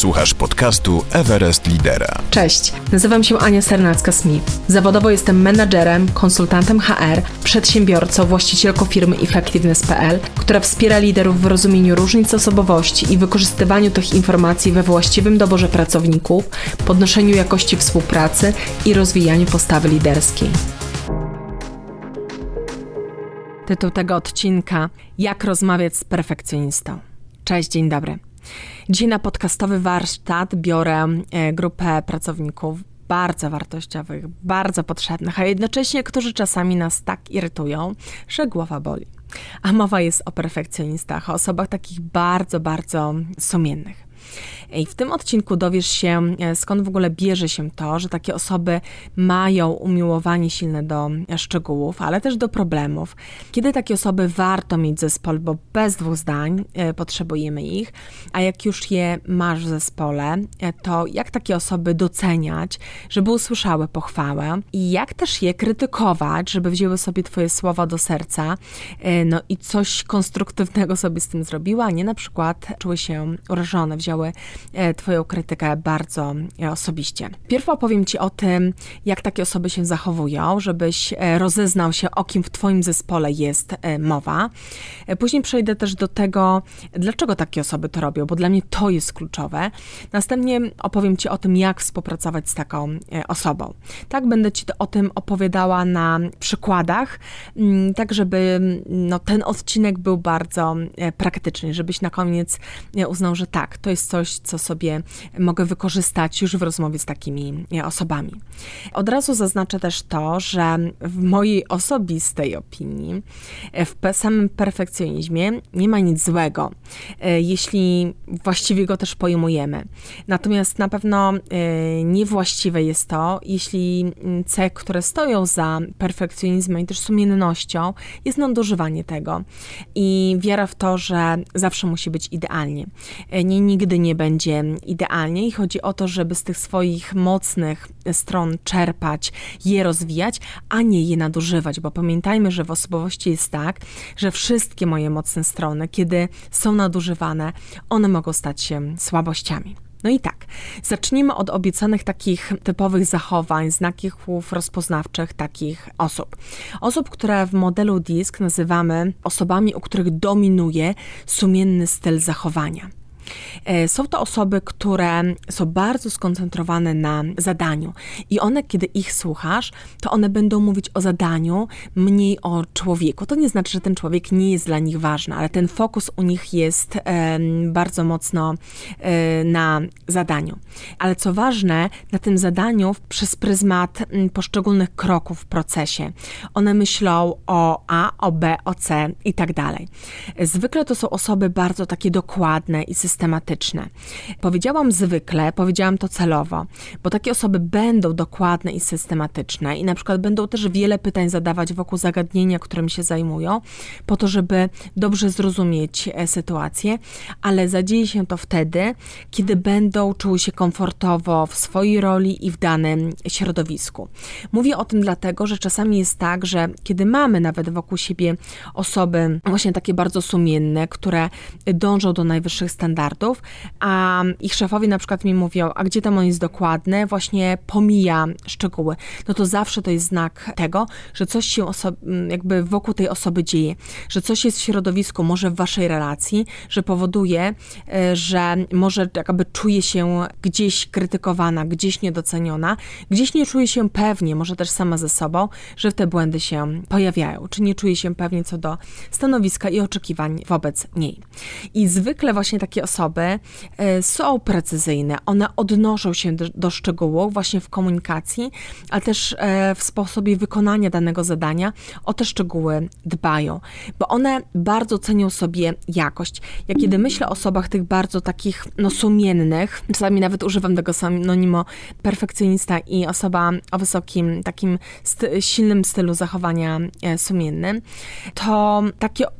Słuchasz podcastu Everest Lidera. Cześć, nazywam się Ania Sernacka-Smith. Zawodowo jestem menadżerem, konsultantem HR, przedsiębiorcą, właścicielką firmy Effectiveness.pl, która wspiera liderów w rozumieniu różnic osobowości i wykorzystywaniu tych informacji we właściwym doborze pracowników, podnoszeniu jakości współpracy i rozwijaniu postawy liderskiej. Tytuł tego odcinka: Jak rozmawiać z perfekcjonistą. Cześć, dzień dobry. Dzisiaj na podcastowy warsztat biorę e, grupę pracowników bardzo wartościowych, bardzo potrzebnych, a jednocześnie którzy czasami nas tak irytują, że głowa boli. A mowa jest o perfekcjonistach, o osobach takich bardzo, bardzo sumiennych. I w tym odcinku dowiesz się, e, skąd w ogóle bierze się to, że takie osoby mają umiłowanie silne do szczegółów, ale też do problemów. Kiedy takie osoby warto mieć zespół, bo bez dwóch zdań e, potrzebujemy ich, a jak już je masz w zespole, e, to jak takie osoby doceniać, żeby usłyszały pochwałę i jak też je krytykować, żeby wzięły sobie Twoje słowa do serca, no i coś konstruktywnego sobie z tym zrobiła, a nie na przykład czuły się urażone, wzięły E, twoją krytykę bardzo e, osobiście. Pierw opowiem Ci o tym, jak takie osoby się zachowują, żebyś e, rozeznał się, o kim w Twoim zespole jest mowa. Później przejdę też do tego, dlaczego takie osoby to robią, bo dla mnie to jest kluczowe. Następnie opowiem Ci o tym, jak współpracować z taką osobą. Tak, będę Ci o tym opowiadała na przykładach, mm, tak żeby no, ten odcinek był bardzo praktyczny, żebyś na koniec uznał, że tak, to jest coś, co sobie mogę wykorzystać już w rozmowie z takimi osobami. Od razu zaznaczę też to, że w mojej osobistej opinii, w samym perfekcjonizmie nie ma nic złego, e, jeśli właściwie go też pojmujemy. Natomiast na pewno e, niewłaściwe jest to, jeśli cech, które stoją za perfekcjonizmem i też sumiennością, jest nadużywanie tego i wiara w to, że zawsze musi być idealnie. E, nie, nigdy nie będzie będzie idealnie i chodzi o to, żeby z tych swoich mocnych stron czerpać, je rozwijać, a nie je nadużywać, bo pamiętajmy, że w osobowości jest tak, że wszystkie moje mocne strony, kiedy są nadużywane, one mogą stać się słabościami. No i tak, zacznijmy od obiecanych takich typowych zachowań, znaków rozpoznawczych takich osób. Osób, które w modelu DISK nazywamy osobami, u których dominuje sumienny styl zachowania. E, są to osoby, które są bardzo skoncentrowane na zadaniu i one, kiedy ich słuchasz, to one będą mówić o zadaniu, mniej o człowieku. To nie znaczy, że ten człowiek nie jest dla nich ważny, ale ten fokus u nich jest bardzo mocno e, na zadaniu. Ale co ważne, na tym zadaniu przez pryzmat poszczególnych kroków w procesie. One myślą o A, o B, o C i tak dalej. Zwykle to są osoby bardzo takie dokładne i systematyczne systematyczne. Powiedziałam zwykle, powiedziałam to celowo, bo takie osoby będą dokładne i systematyczne i na przykład będą też wiele pytań zadawać wokół zagadnienia, którym się zajmują, po to, żeby dobrze zrozumieć e, sytuację, ale zadzieje się to wtedy, kiedy będą czuły się komfortowo w swojej roli i w danym środowisku. Mówię o tym dlatego, że czasami jest tak, że kiedy mamy nawet wokół siebie osoby właśnie takie bardzo sumienne, które dążą do najwyższych standardów, standardów, a ich szefowie na przykład mi mówią, a gdzie tam on jest dokładny, właśnie pomija szczegóły, no to zawsze to jest znak tego, że coś się jakby wokół tej osoby dzieje, że coś jest w środowisku, może w waszej relacji, że powoduje, e, że może jakby czuje się gdzieś krytykowana, gdzieś niedoceniona, gdzieś nie czuje się pewnie, może też sama ze sobą, że te błędy się pojawiają, czy nie czuje się pewnie co do stanowiska i oczekiwań wobec niej. I zwykle właśnie takie osoby osoby e, są precyzyjne, one odnoszą się do, szczegółów właśnie w komunikacji, ale też e, w sposobie wykonania danego zadania o te szczegóły dbają, bo one bardzo cenią sobie jakość. Ja kiedy myślę o osobach tych bardzo takich no, sumiennych, czasami nawet używam tego synonimo perfekcjonista i osoba o wysokim, takim sty silnym stylu zachowania e, sumiennym, to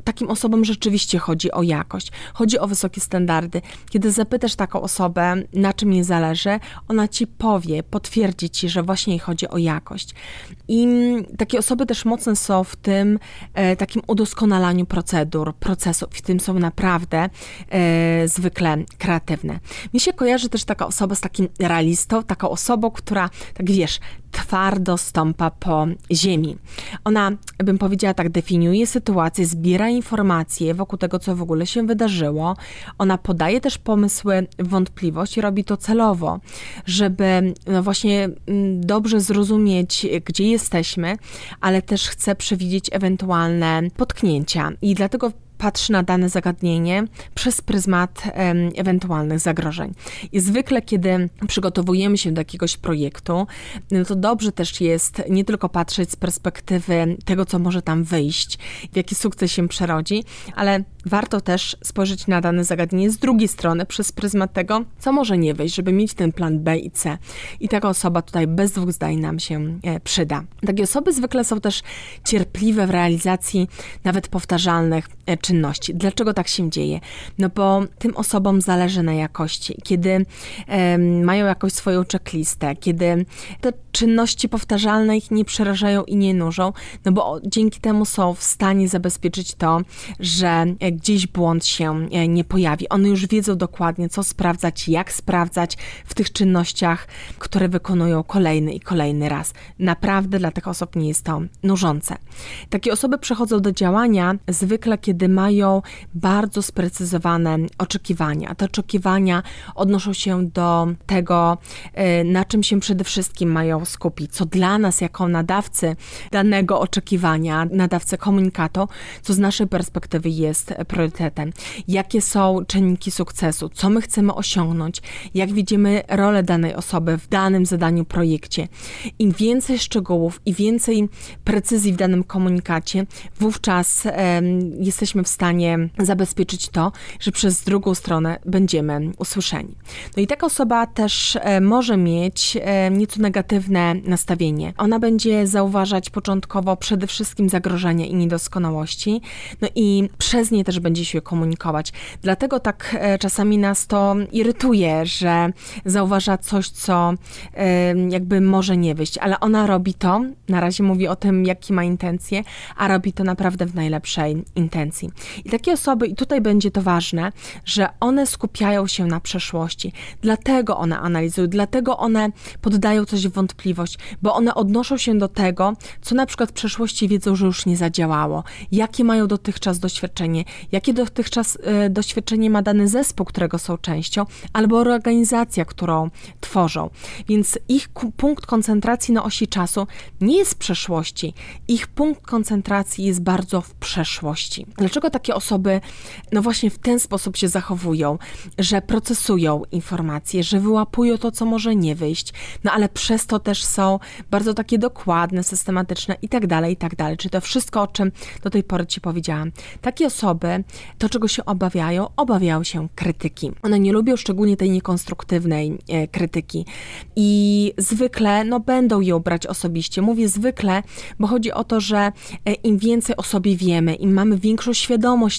takim osobom rzeczywiście chodzi o jakość, chodzi o wysokie standardy, standardy. Kiedy zapytasz taką osobę, na czym jej zależy, ona ci powie, potwierdzi ci, że właśnie jej chodzi o jakość. I takie osoby też mocne są w tym e, takim udoskonalaniu procedur, procesów, w tym są naprawdę e, zwykle kreatywne. Mi się kojarzy też taka osoba z takim realistą, taką osobą, która, tak wiesz, twardo stąpa po ziemi. Ona, bym powiedziała tak, definiuje sytuację, zbiera informacje wokół tego, co w ogóle się wydarzyło. Ona podaje też pomysły, wątpliwość i robi to celowo, żeby no właśnie mm, dobrze zrozumieć, gdzie jesteśmy, ale też chce przewidzieć ewentualne potknięcia. I dlatego patrzy na dane zagadnienie przez pryzmat ewentualnych zagrożeń. I zwykle, kiedy przygotowujemy się do jakiegoś projektu, no to dobrze też jest nie tylko patrzeć z perspektywy tego, co może tam wyjść, w jaki sukces się przerodzi, ale warto też spojrzeć na dane zagadnienie z drugiej strony, przez pryzmat tego, co może nie wyjść, żeby mieć ten plan B i C. I taka osoba tutaj bez dwóch zdań nam się e, przyda. Takie osoby zwykle są też cierpliwe w realizacji nawet powtarzalnych e, czynności. Dlaczego tak się dzieje? No bo tym osobom zależy na jakości. Kiedy mają jakąś swoją checklistę, kiedy te czynności powtarzalne ich nie przerażają i nie nużą, no bo dzięki temu są w stanie zabezpieczyć to, że gdzieś błąd się e, nie pojawi. One już wiedzą dokładnie, co sprawdzać, jak sprawdzać w tych czynnościach, które wykonują kolejny i kolejny raz. Naprawdę dla tych osób nie jest to nużące. Takie osoby przechodzą do działania zwykle, kiedy mają bardzo sprecyzowane oczekiwania. Te oczekiwania odnoszą się do tego, e, na czym się przede wszystkim mają skupić, co dla nas jako nadawcy danego oczekiwania, nadawcy komunikatu, co z naszej perspektywy jest priorytetem. Jakie są czynniki sukcesu, co my chcemy osiągnąć, jak widzimy rolę danej osoby w danym zadaniu, projekcie. Im więcej szczegółów i więcej precyzji w danym komunikacie, wówczas jesteśmy w stanie zabezpieczyć to, że przez drugą stronę będziemy usłyszeni. No i taka osoba też e, może mieć e, nieco negatywne nastawienie. Ona będzie zauważać początkowo przede wszystkim zagrożenia i niedoskonałości, no i przez nie też będzie się komunikować. Dlatego tak e, czasami nas to irytuje, że zauważa coś, co jakby może nie wyjść, ale ona robi to, na razie mówi o tym, jakie ma intencje, a robi to naprawdę w najlepszej intencji. I takie osoby, i tutaj będzie to ważne, że one skupiają się na przeszłości, dlatego one analizują, dlatego one poddają coś w wątpliwość, bo one odnoszą się do tego, co na przykład w przeszłości wiedzą, że już nie zadziałało, jakie mają dotychczas doświadczenie, jakie dotychczas e, doświadczenie ma dany zespół, którego są częścią, albo organizacja, którą tworzą. Więc ich punkt koncentracji na osi czasu nie jest w przeszłości, ich punkt koncentracji jest bardzo w przeszłości. Dlaczego takie osoby, no właśnie w ten sposób się zachowują, że procesują informacje, że wyłapują to, co może nie wyjść, no ale przez to też są bardzo takie dokładne, systematyczne i tak dalej, i tak dalej. Czy to wszystko, o czym do tej pory Ci powiedziałam. Takie osoby, to czego się obawiają, obawiają się krytyki. One nie lubią szczególnie tej niekonstruktywnej e, krytyki i zwykle, no będą ją brać osobiście. Mówię zwykle, bo chodzi o to, że e, im więcej o sobie wiemy, im mamy większą świadomość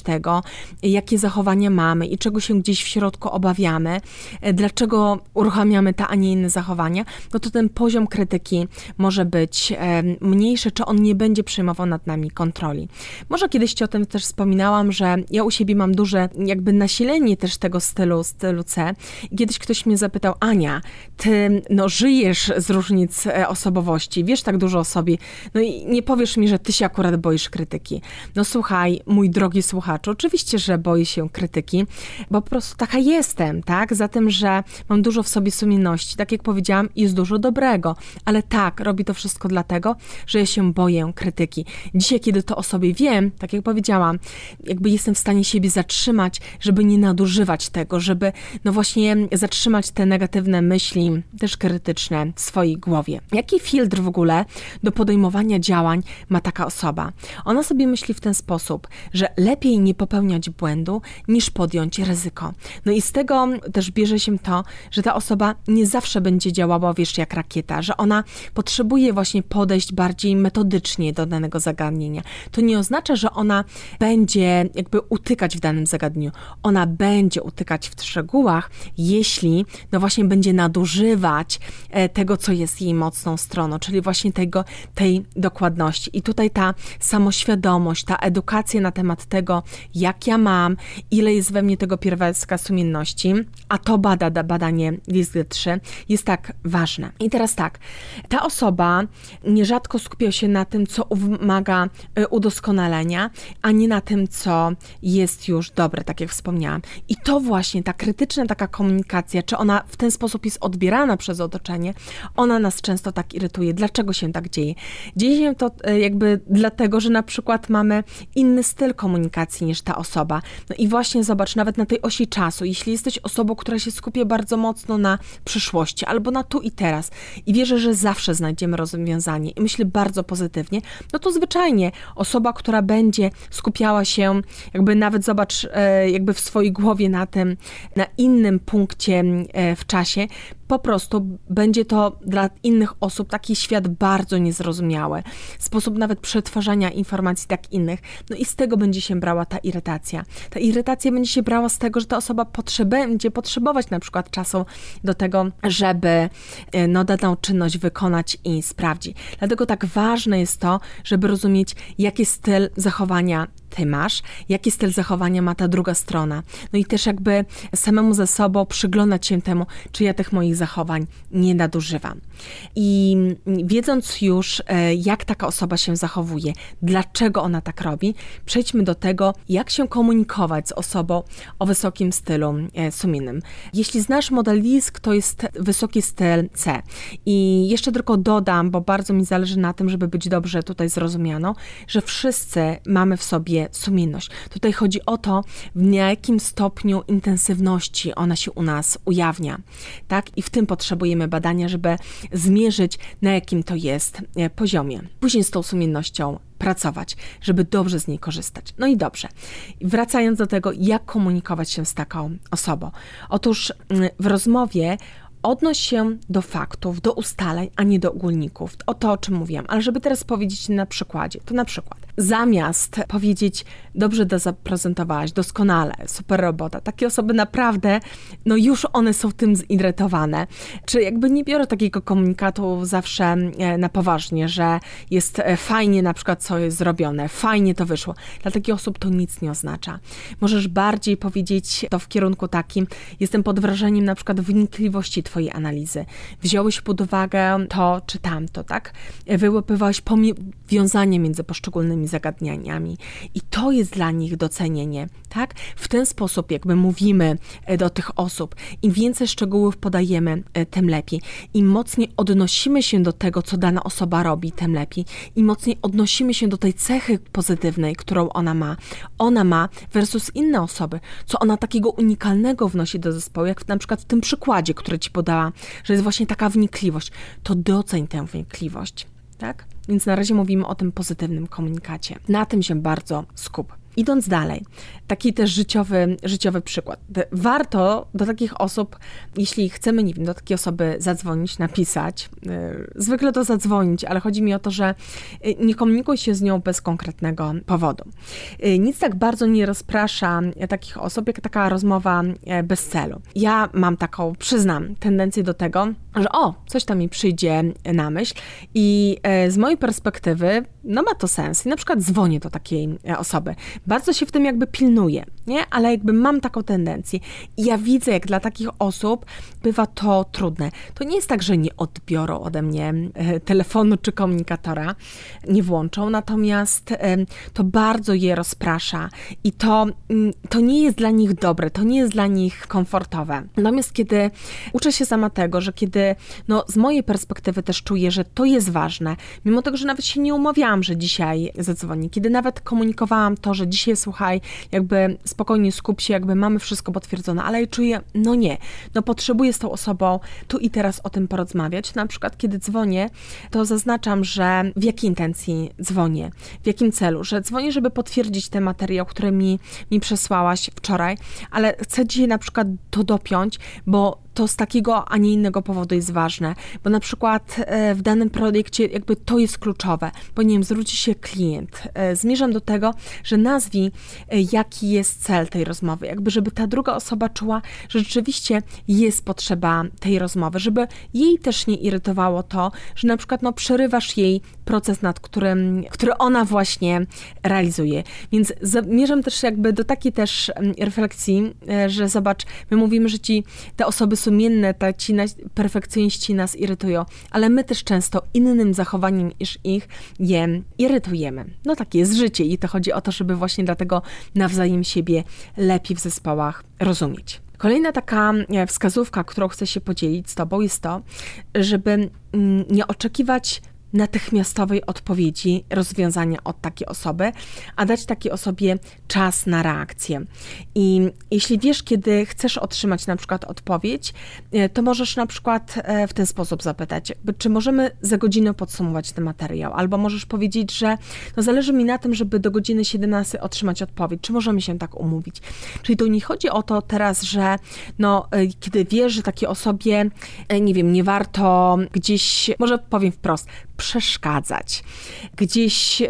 tego, jakie zachowania mamy i czego się gdzieś w środku obawiamy, e, dlaczego uruchamiamy te, a nie inne zachowania, no to ten poziom krytyki może być mniejszy, czy on nie będzie przejmował nad nami kontroli. Może kiedyś Ci o tym też wspominałam, że ja u siebie mam duże jakby nasilenie też tego stylu, stylu C. Kiedyś ktoś mnie zapytał, Ania, Ty no, żyjesz z różnic e, osobowości, wiesz tak dużo o sobie, no i nie powiesz mi, że Ty się akurat boisz krytyki. No słuchaj, mój drogi słuchaczu, oczywiście, że boję się krytyki, bo po prostu taka jestem, tak? Za tym, że mam dużo w sobie sumienności, tak jak powiedziałam, jest dużo dobrego, ale tak, robi to wszystko dlatego, że ja się boję krytyki. Dzisiaj, kiedy to o sobie wiem, tak jak powiedziałam, jakby jestem w stanie siebie zatrzymać, żeby nie nadużywać tego, żeby no właśnie zatrzymać te negatywne myśli, też krytyczne w swojej głowie. Jaki filtr w ogóle do podejmowania działań ma taka osoba? Ona sobie myśli w ten sposób, że lepiej nie popełniać błędu, niż podjąć ryzyko. No i z tego też bierze się to, że ta osoba nie zawsze będzie działała, wiesz, jak rakieta, że ona potrzebuje właśnie podejść bardziej metodycznie do danego zagadnienia. To nie oznacza, że ona będzie jakby utykać w danym zagadnieniu. Ona będzie utykać w szczegółach, jeśli no właśnie będzie nadużywać e, tego, co jest jej mocną stroną, czyli właśnie tego, tej dokładności. I tutaj ta samoświadomość, ta edukacja na temat tego, jak ja mam, ile jest we mnie tego pierwiastka sumienności, a to bada badanie LISG 3, jest tak ważne. I teraz tak, ta osoba nierzadko skupia się na tym, co wymaga e, udoskonalenia, a nie na tym, co jest już dobre, tak jak wspomniałam. I to właśnie ta krytyczna taka komunikacja, czy ona w ten sposób jest odbierana przez otoczenie, ona nas często tak irytuje. Dlaczego się tak dzieje? Dzieje się to e, jakby dlatego, że na przykład mamy inny styl komunikacji niż ta osoba. No i właśnie zobacz, nawet na tej osi czasu, jeśli jesteś osobą, która się skupia bardzo mocno na przyszłości albo na tu i teraz i wierzę, że zawsze znajdziemy rozwiązanie i myślę bardzo pozytywnie, no to zwyczajnie osoba, która będzie skupiała się, jakby nawet zobacz, e, jakby w swojej głowie na tym, na innym punkcie e, w czasie, po prostu będzie to dla innych osób taki świat bardzo niezrozumiały. Sposób nawet przetwarzania informacji tak innych. No i z tego będzie się brała ta irytacja. Ta irytacja będzie się brała z tego, że ta osoba będzie potrzebować na przykład czasu do tego, żeby e, no, daną czynność wykonać i sprawdzić. Dlatego tak ważne jest to, żeby rozumieć, jaki styl zachowania ty masz, jaki styl zachowania ma ta druga strona. No i też jakby samemu ze sobą przyglądać się temu, czy ja tych moich zachowań nie nadużywam. I wiedząc już, e, jak taka osoba się zachowuje, dlaczego ona tak robi, przejdźmy do tego, jak się komunikować z osobą o wysokim stylu e, sumiennym. Jeśli znasz model LISK, to jest wysoki styl C. I jeszcze tylko dodam, bo bardzo mi zależy na tym, żeby być dobrze tutaj zrozumiano, że wszyscy mamy w sobie sumienność. Tutaj chodzi o to, w jakim stopniu intensywności ona się u nas ujawnia. Tak? I w tym potrzebujemy badania, żeby zmierzyć, na jakim to jest e, poziomie. Później z tą sumiennością pracować, żeby dobrze z niej korzystać. No i dobrze. Wracając do tego, jak komunikować się z taką osobą. Otóż mm, w rozmowie odnoś się do faktów, do ustaleń, a nie do ogólników. O to, o czym mówiłam. Ale żeby teraz powiedzieć na przykładzie, to na przykład zamiast powiedzieć dobrze to zaprezentowałaś, doskonale, super robota, takie osoby naprawdę, no już one są tym zirytowane. Czy jakby nie biorę takiego komunikatu zawsze e, na poważnie, że jest e, fajnie na przykład co jest zrobione, fajnie to wyszło. Dla takich osób to nic nie oznacza. Możesz bardziej powiedzieć to w kierunku takim, jestem pod wrażeniem na przykład wnikliwości twojej analizy. Wziąłeś pod uwagę to czy tamto, tak? Wyłapywałeś powiązanie między poszczególnymi zagadnieniami i to jest dla nich docenienie, tak? W ten sposób jakby mówimy e, do tych osób, im więcej szczegółów podajemy, e, tym lepiej. Im mocniej odnosimy się do tego, co dana osoba robi, tym lepiej. Im mocniej odnosimy się do tej cechy pozytywnej, którą ona ma, ona ma versus inne osoby, co ona takiego unikalnego wnosi do zespołu, jak na przykład w tym przykładzie, który ci podała, że jest właśnie taka wnikliwość, to doceń tę wnikliwość, tak? Więc na razie mówimy o tym pozytywnym komunikacie. Na tym się bardzo skup. Idąc dalej, taki też życiowy, życiowy przykład. Warto do takich osób, jeśli chcemy, nie wiem, do takiej osoby zadzwonić, napisać, yy, zwykle to zadzwonić, ale chodzi mi o to, że yy, nie komunikuj się z nią bez konkretnego powodu. Yy, nic tak bardzo nie rozprasza takich osób, jak taka rozmowa bez celu. Ja mam taką, przyznam, tendencję do tego, że o, coś tam mi przyjdzie na myśl i z mojej perspektywy, no ma to sens. I na przykład dzwonię do takiej osoby bardzo się w tym jakby pilnuję, nie? Ale jakby mam taką tendencję i ja widzę, jak dla takich osób bywa to trudne. To nie jest tak, że nie odbiorą ode mnie e, telefonu czy komunikatora, nie włączą, natomiast to bardzo je rozprasza i to, mm, to nie jest dla nich dobre, to nie jest dla nich komfortowe. Natomiast kiedy uczę się sama tego, że kiedy no, z mojej perspektywy też czuję, że to jest ważne, mimo tego, że nawet się nie umawiałam, że dzisiaj zadzwoni, kiedy nawet komunikowałam to, że dzisiaj słuchaj, jakby spokojnie skup się, jakby mamy wszystko potwierdzone, ale ja czuję, no nie, no potrzebuję z tą osobą tu i teraz o tym porozmawiać. Na przykład, kiedy dzwonię, to zaznaczam, że w jakiej intencji dzwonię, w jakim celu, że dzwonię, żeby potwierdzić ten materiał, który mi, mi przesłałaś wczoraj, ale chcę dzisiaj na przykład to dopiąć, bo to z takiego, a nie innego powodu jest ważne, bo na przykład e, w danym projekcie jakby to jest kluczowe, bo nie wiem, zwróci się klient. E, zmierzam do tego, że nazwij, e, jaki jest cel tej rozmowy, jakby żeby ta druga osoba czuła, że rzeczywiście jest potrzeba tej rozmowy, żeby jej też nie irytowało to, że na przykład no, przerywasz jej proces, nad którym, który ona właśnie realizuje. Więc zmierzam też jakby do takiej też refleksji, że zobacz, my mówimy, że ci te osoby sumienne, ta ci perfekcjoniści nas irytują, ale my też często innym zachowaniem niż ich je irytujemy. No takie jest życie i to chodzi o to, żeby właśnie dlatego nawzajem siebie lepiej w zespołach rozumieć. Kolejna taka e, wskazówka, którą chcę się podzielić z Tobą, jest to, żeby mm, nie oczekiwać natychmiastowej odpowiedzi, rozwiązania od takiej osoby, a dać takiej osobie czas na reakcję. I jeśli wiesz, kiedy chcesz otrzymać na przykład odpowiedź, e, to możesz na przykład e, w ten sposób zapytać, czy możemy za godzinę podsumować ten materiał, albo możesz powiedzieć, że no zależy mi na tym, żeby do godziny 17 otrzymać odpowiedź, czy możemy się tak umówić. Czyli tu nie chodzi o to teraz, że no, e, kiedy wiesz, że takiej osobie, nie wiem, nie warto gdzieś, może powiem wprost, przeszkadzać, gdzieś,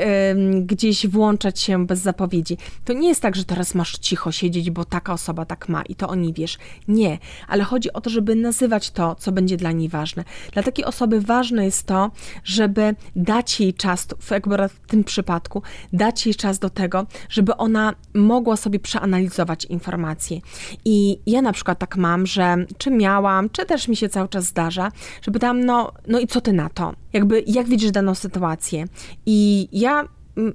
gdzieś włączać się bez zapowiedzi. To nie jest tak, że teraz masz cicho siedzieć, bo taka osoba tak ma i to o niej wiesz. Nie, ale chodzi o to, żeby nazywać to, co będzie dla niej ważne. Dla takiej osoby ważne jest to, żeby dać jej czas, w tym przypadku, dać jej czas do tego, żeby ona mogła sobie przeanalizować informacje. I ja na przykład tak mam, że czy miałam, czy też mi się cały czas zdarza, żeby tam, no, no i co ty na to? Jakby jak widzisz daną sytuację? I ja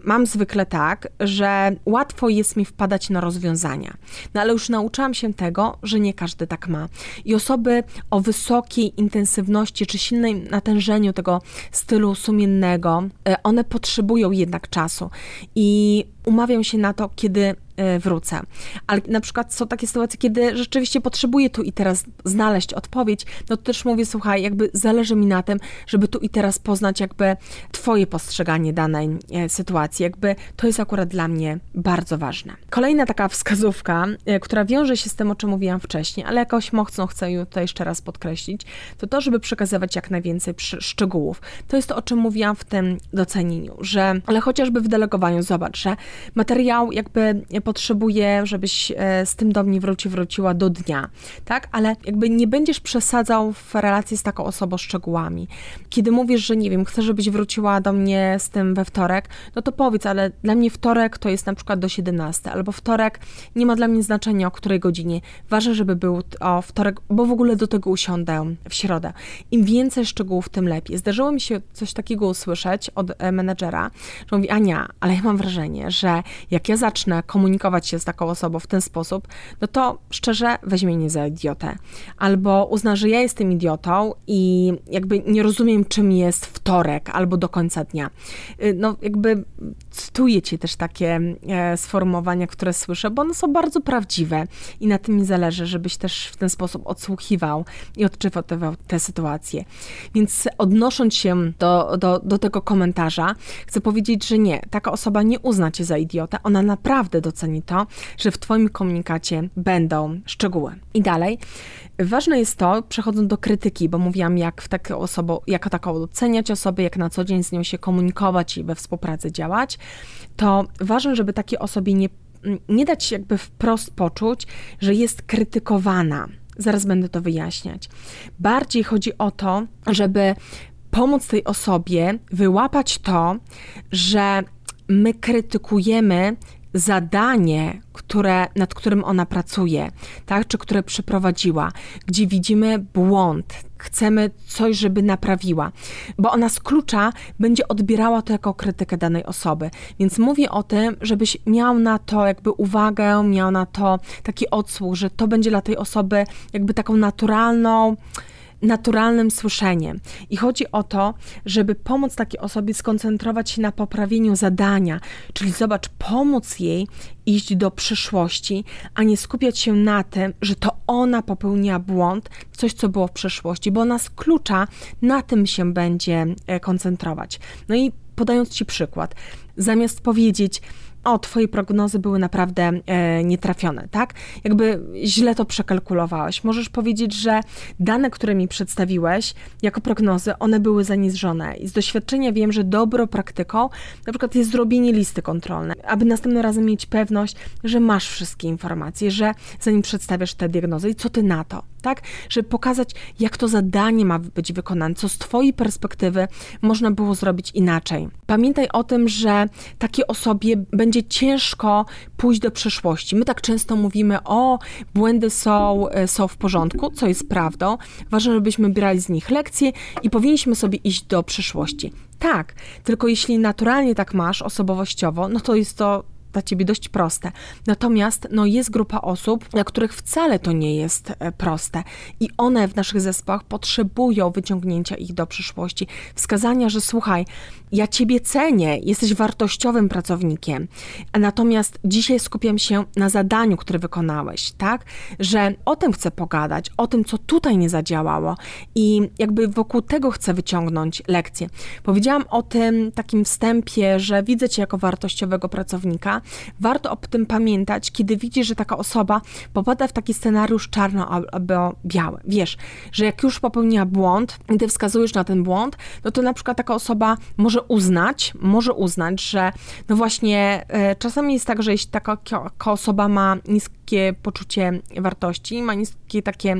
mam zwykle tak, że łatwo jest mi wpadać na rozwiązania. No ale już nauczyłam się tego, że nie każdy tak ma. I osoby o wysokiej intensywności czy silnym natężeniu tego stylu sumiennego, e, one potrzebują jednak czasu. I umawiam się na to, kiedy wrócę. Ale na przykład są takie sytuacje, kiedy rzeczywiście potrzebuję tu i teraz znaleźć odpowiedź, no to też mówię, słuchaj, jakby zależy mi na tym, żeby tu i teraz poznać jakby twoje postrzeganie danej e, sytuacji. Jakby to jest akurat dla mnie bardzo ważne. Kolejna taka wskazówka, e, która wiąże się z tym, o czym mówiłam wcześniej, ale jakoś mocno chcę ją tutaj jeszcze raz podkreślić, to to, żeby przekazywać jak najwięcej szczegółów. To jest to, o czym mówiłam w tym docenieniu, że ale chociażby w delegowaniu, zobacz, że materiał jakby potrzebuje, żebyś e, z tym do mnie wróci, wróciła do dnia, tak? Ale jakby nie będziesz przesadzał w relacji z taką osobą szczegółami. Kiedy mówisz, że nie wiem, chcę, żebyś wróciła do mnie z tym we wtorek, no to powiedz, ale dla mnie wtorek to jest na przykład do 17, albo wtorek nie ma dla mnie znaczenia o której godzinie. Ważne, żeby był o wtorek, bo w ogóle do tego usiądę w środę. Im więcej szczegółów, tym lepiej. Zdarzyło mi się coś takiego usłyszeć od e, menedżera, że mówi, Ania, ale ja mam wrażenie, że że jak ja zacznę komunikować się z taką osobą w ten sposób, no to szczerze weźmie mnie za idiotę. Albo uzna, że ja jestem idiotą i jakby nie rozumiem, czym jest wtorek albo do końca dnia. Y, no jakby cytuję ci też takie e, sformułowania, które słyszę, bo one są bardzo prawdziwe i na tym mi zależy, żebyś też w ten sposób odsłuchiwał i odczuwał te, sytuacje. Więc odnosząc się do, do, do tego komentarza, chcę powiedzieć, że nie, taka osoba nie uzna cię za idiotę, ona naprawdę doceni to, że w Twoim komunikacie będą szczegóły. I dalej, ważne jest to, przechodząc do krytyki, bo mówiłam, jak w taką osobą, jako taką doceniać osobę, jak na co dzień z nią się komunikować i we współpracy działać, to ważne, żeby takiej osobie nie, nie dać się jakby wprost poczuć, że jest krytykowana. Zaraz będę to wyjaśniać. Bardziej chodzi o to, żeby pomóc tej osobie wyłapać to, że my krytykujemy zadanie, które, nad którym ona pracuje, tak, czy które przeprowadziła, gdzie widzimy błąd, chcemy coś, żeby naprawiła, bo ona z klucza będzie odbierała to jako krytykę danej osoby. Więc mówię o tym, żebyś miał na to jakby uwagę, miał na to taki odsłuch, że to będzie dla tej osoby jakby taką naturalną naturalnym słyszeniem. I chodzi o to, żeby pomóc takiej osobie skoncentrować się na poprawieniu zadania, czyli zobacz, pomóc jej iść do przyszłości, a nie skupiać się na tym, że to ona popełniła błąd, coś, co było w przeszłości, bo ona z klucza na tym się będzie e, koncentrować. No i podając Ci przykład, zamiast powiedzieć, o, twoje prognozy były naprawdę e, nietrafione, tak? Jakby źle to przekalkulowałeś. Możesz powiedzieć, że dane, które mi przedstawiłeś jako prognozy, one były zaniżone. I z doświadczenia wiem, że dobrą praktyką na przykład jest zrobienie listy kontrolnej, aby następnym razem mieć pewność, że masz wszystkie informacje, że zanim przedstawiasz te diagnozy i co ty na to, tak? Żeby pokazać, jak to zadanie ma być wykonane, co z twojej perspektywy można było zrobić inaczej. Pamiętaj o tym, że takiej osobie będzie ciężko pójść do przyszłości. My tak często mówimy, o, błędy są, e, są w porządku, co jest prawdą. Ważne, żebyśmy brali z nich lekcje i powinniśmy sobie iść do przyszłości. Tak, tylko jeśli naturalnie tak masz osobowościowo, no to jest to dla ciebie dość proste. Natomiast no, jest grupa osób, dla których wcale to nie jest e, proste i one w naszych zespołach potrzebują wyciągnięcia ich do przyszłości, wskazania, że słuchaj, ja ciebie cenię, jesteś wartościowym pracownikiem, natomiast dzisiaj skupiam się na zadaniu, które wykonałeś, tak? Że o tym chcę pogadać, o tym, co tutaj nie zadziałało i jakby wokół tego chcę wyciągnąć lekcję. Powiedziałam o tym takim wstępie, że widzę cię jako wartościowego pracownika, warto o tym pamiętać, kiedy widzisz, że taka osoba popada w taki scenariusz czarno albo biały. Wiesz, że jak już popełniła błąd i ty wskazujesz na ten błąd, no to na przykład taka osoba może uznać, może uznać, że no właśnie e, czasami jest tak, że jeśli taka, osoba ma niskie poczucie wartości, ma niskie takie,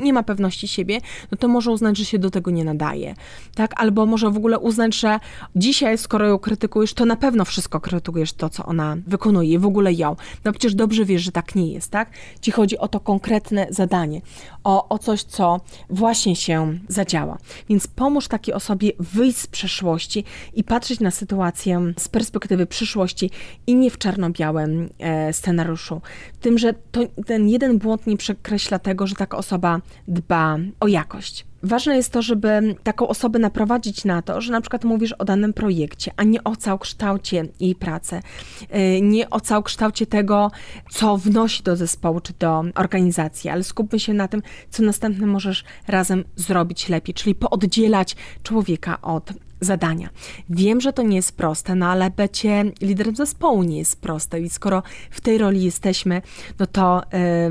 nie ma pewności siebie, no to może uznać, że się do tego nie nadaje, tak? Albo może w ogóle uznać, że dzisiaj, skoro ją krytykujesz, to na pewno wszystko krytykujesz to, co ona wykonuje, w ogóle ją. No przecież dobrze wiesz, że tak nie jest, tak? Ci chodzi o to konkretne zadanie, o, o coś, co właśnie się zadziała. Więc pomóż takiej osobie wyjść z przeszłości i patrzeć na sytuację z perspektywy przyszłości i nie w czarno-białym e, scenariuszu. Tym, że to, ten jeden błąd nie przekreśla tego, że taka osoba dba o jakość. Ważne jest to, żeby taką osobę naprowadzić na to, że na przykład mówisz o danym projekcie, a nie o całokształcie jej pracy, y, nie o całokształcie tego, co wnosi do zespołu czy do organizacji, ale skupmy się na tym, co następnym możesz razem zrobić lepiej, czyli pooddzielać człowieka od zadania. Wiem, że to nie jest proste, no ale bycie liderem zespołu nie jest proste i skoro w tej roli jesteśmy, no to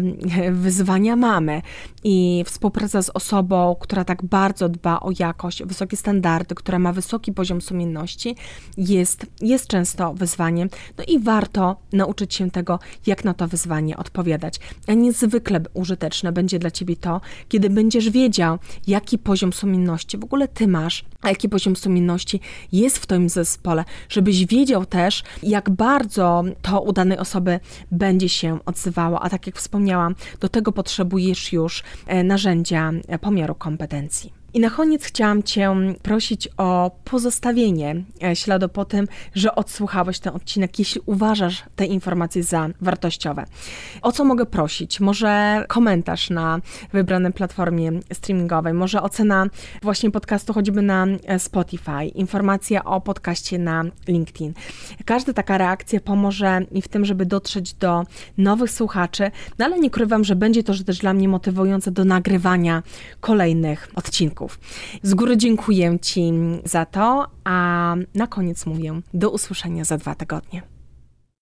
wyzwania mamy i współpraca z osobą, która tak bardzo dba o jakość, wysokie standardy, która ma wysoki poziom sumienności, jest, jest często wyzwaniem. No i warto nauczyć się tego, jak na to wyzwanie odpowiadać. A niezwykle użyteczne będzie dla ciebie to, kiedy będziesz wiedział, jaki poziom sumienności w ogóle ty masz, a jaki poziom sumienności jest w twoim zespole, żebyś wiedział też, jak bardzo to u danej osoby będzie się odzywało. A tak jak wspomniałam, do tego potrzebujesz już E, narzędzia pomiaru kompetencji. I na koniec chciałam Cię prosić o pozostawienie e, śladu po tym, że odsłuchałeś ten odcinek, jeśli uważasz te informacje za wartościowe. O co mogę prosić? Może komentarz na wybranej platformie streamingowej, może ocena właśnie podcastu choćby na e, Spotify, informacja o podcaście na LinkedIn. Każda taka reakcja pomoże mi w tym, żeby dotrzeć do nowych słuchaczy, no ale nie ukrywam, że będzie to też dla mnie motywujące do nagrywania kolejnych Z góry dziękuję Ci za to, a na koniec mówię do usłyszenia za dwa tygodnie.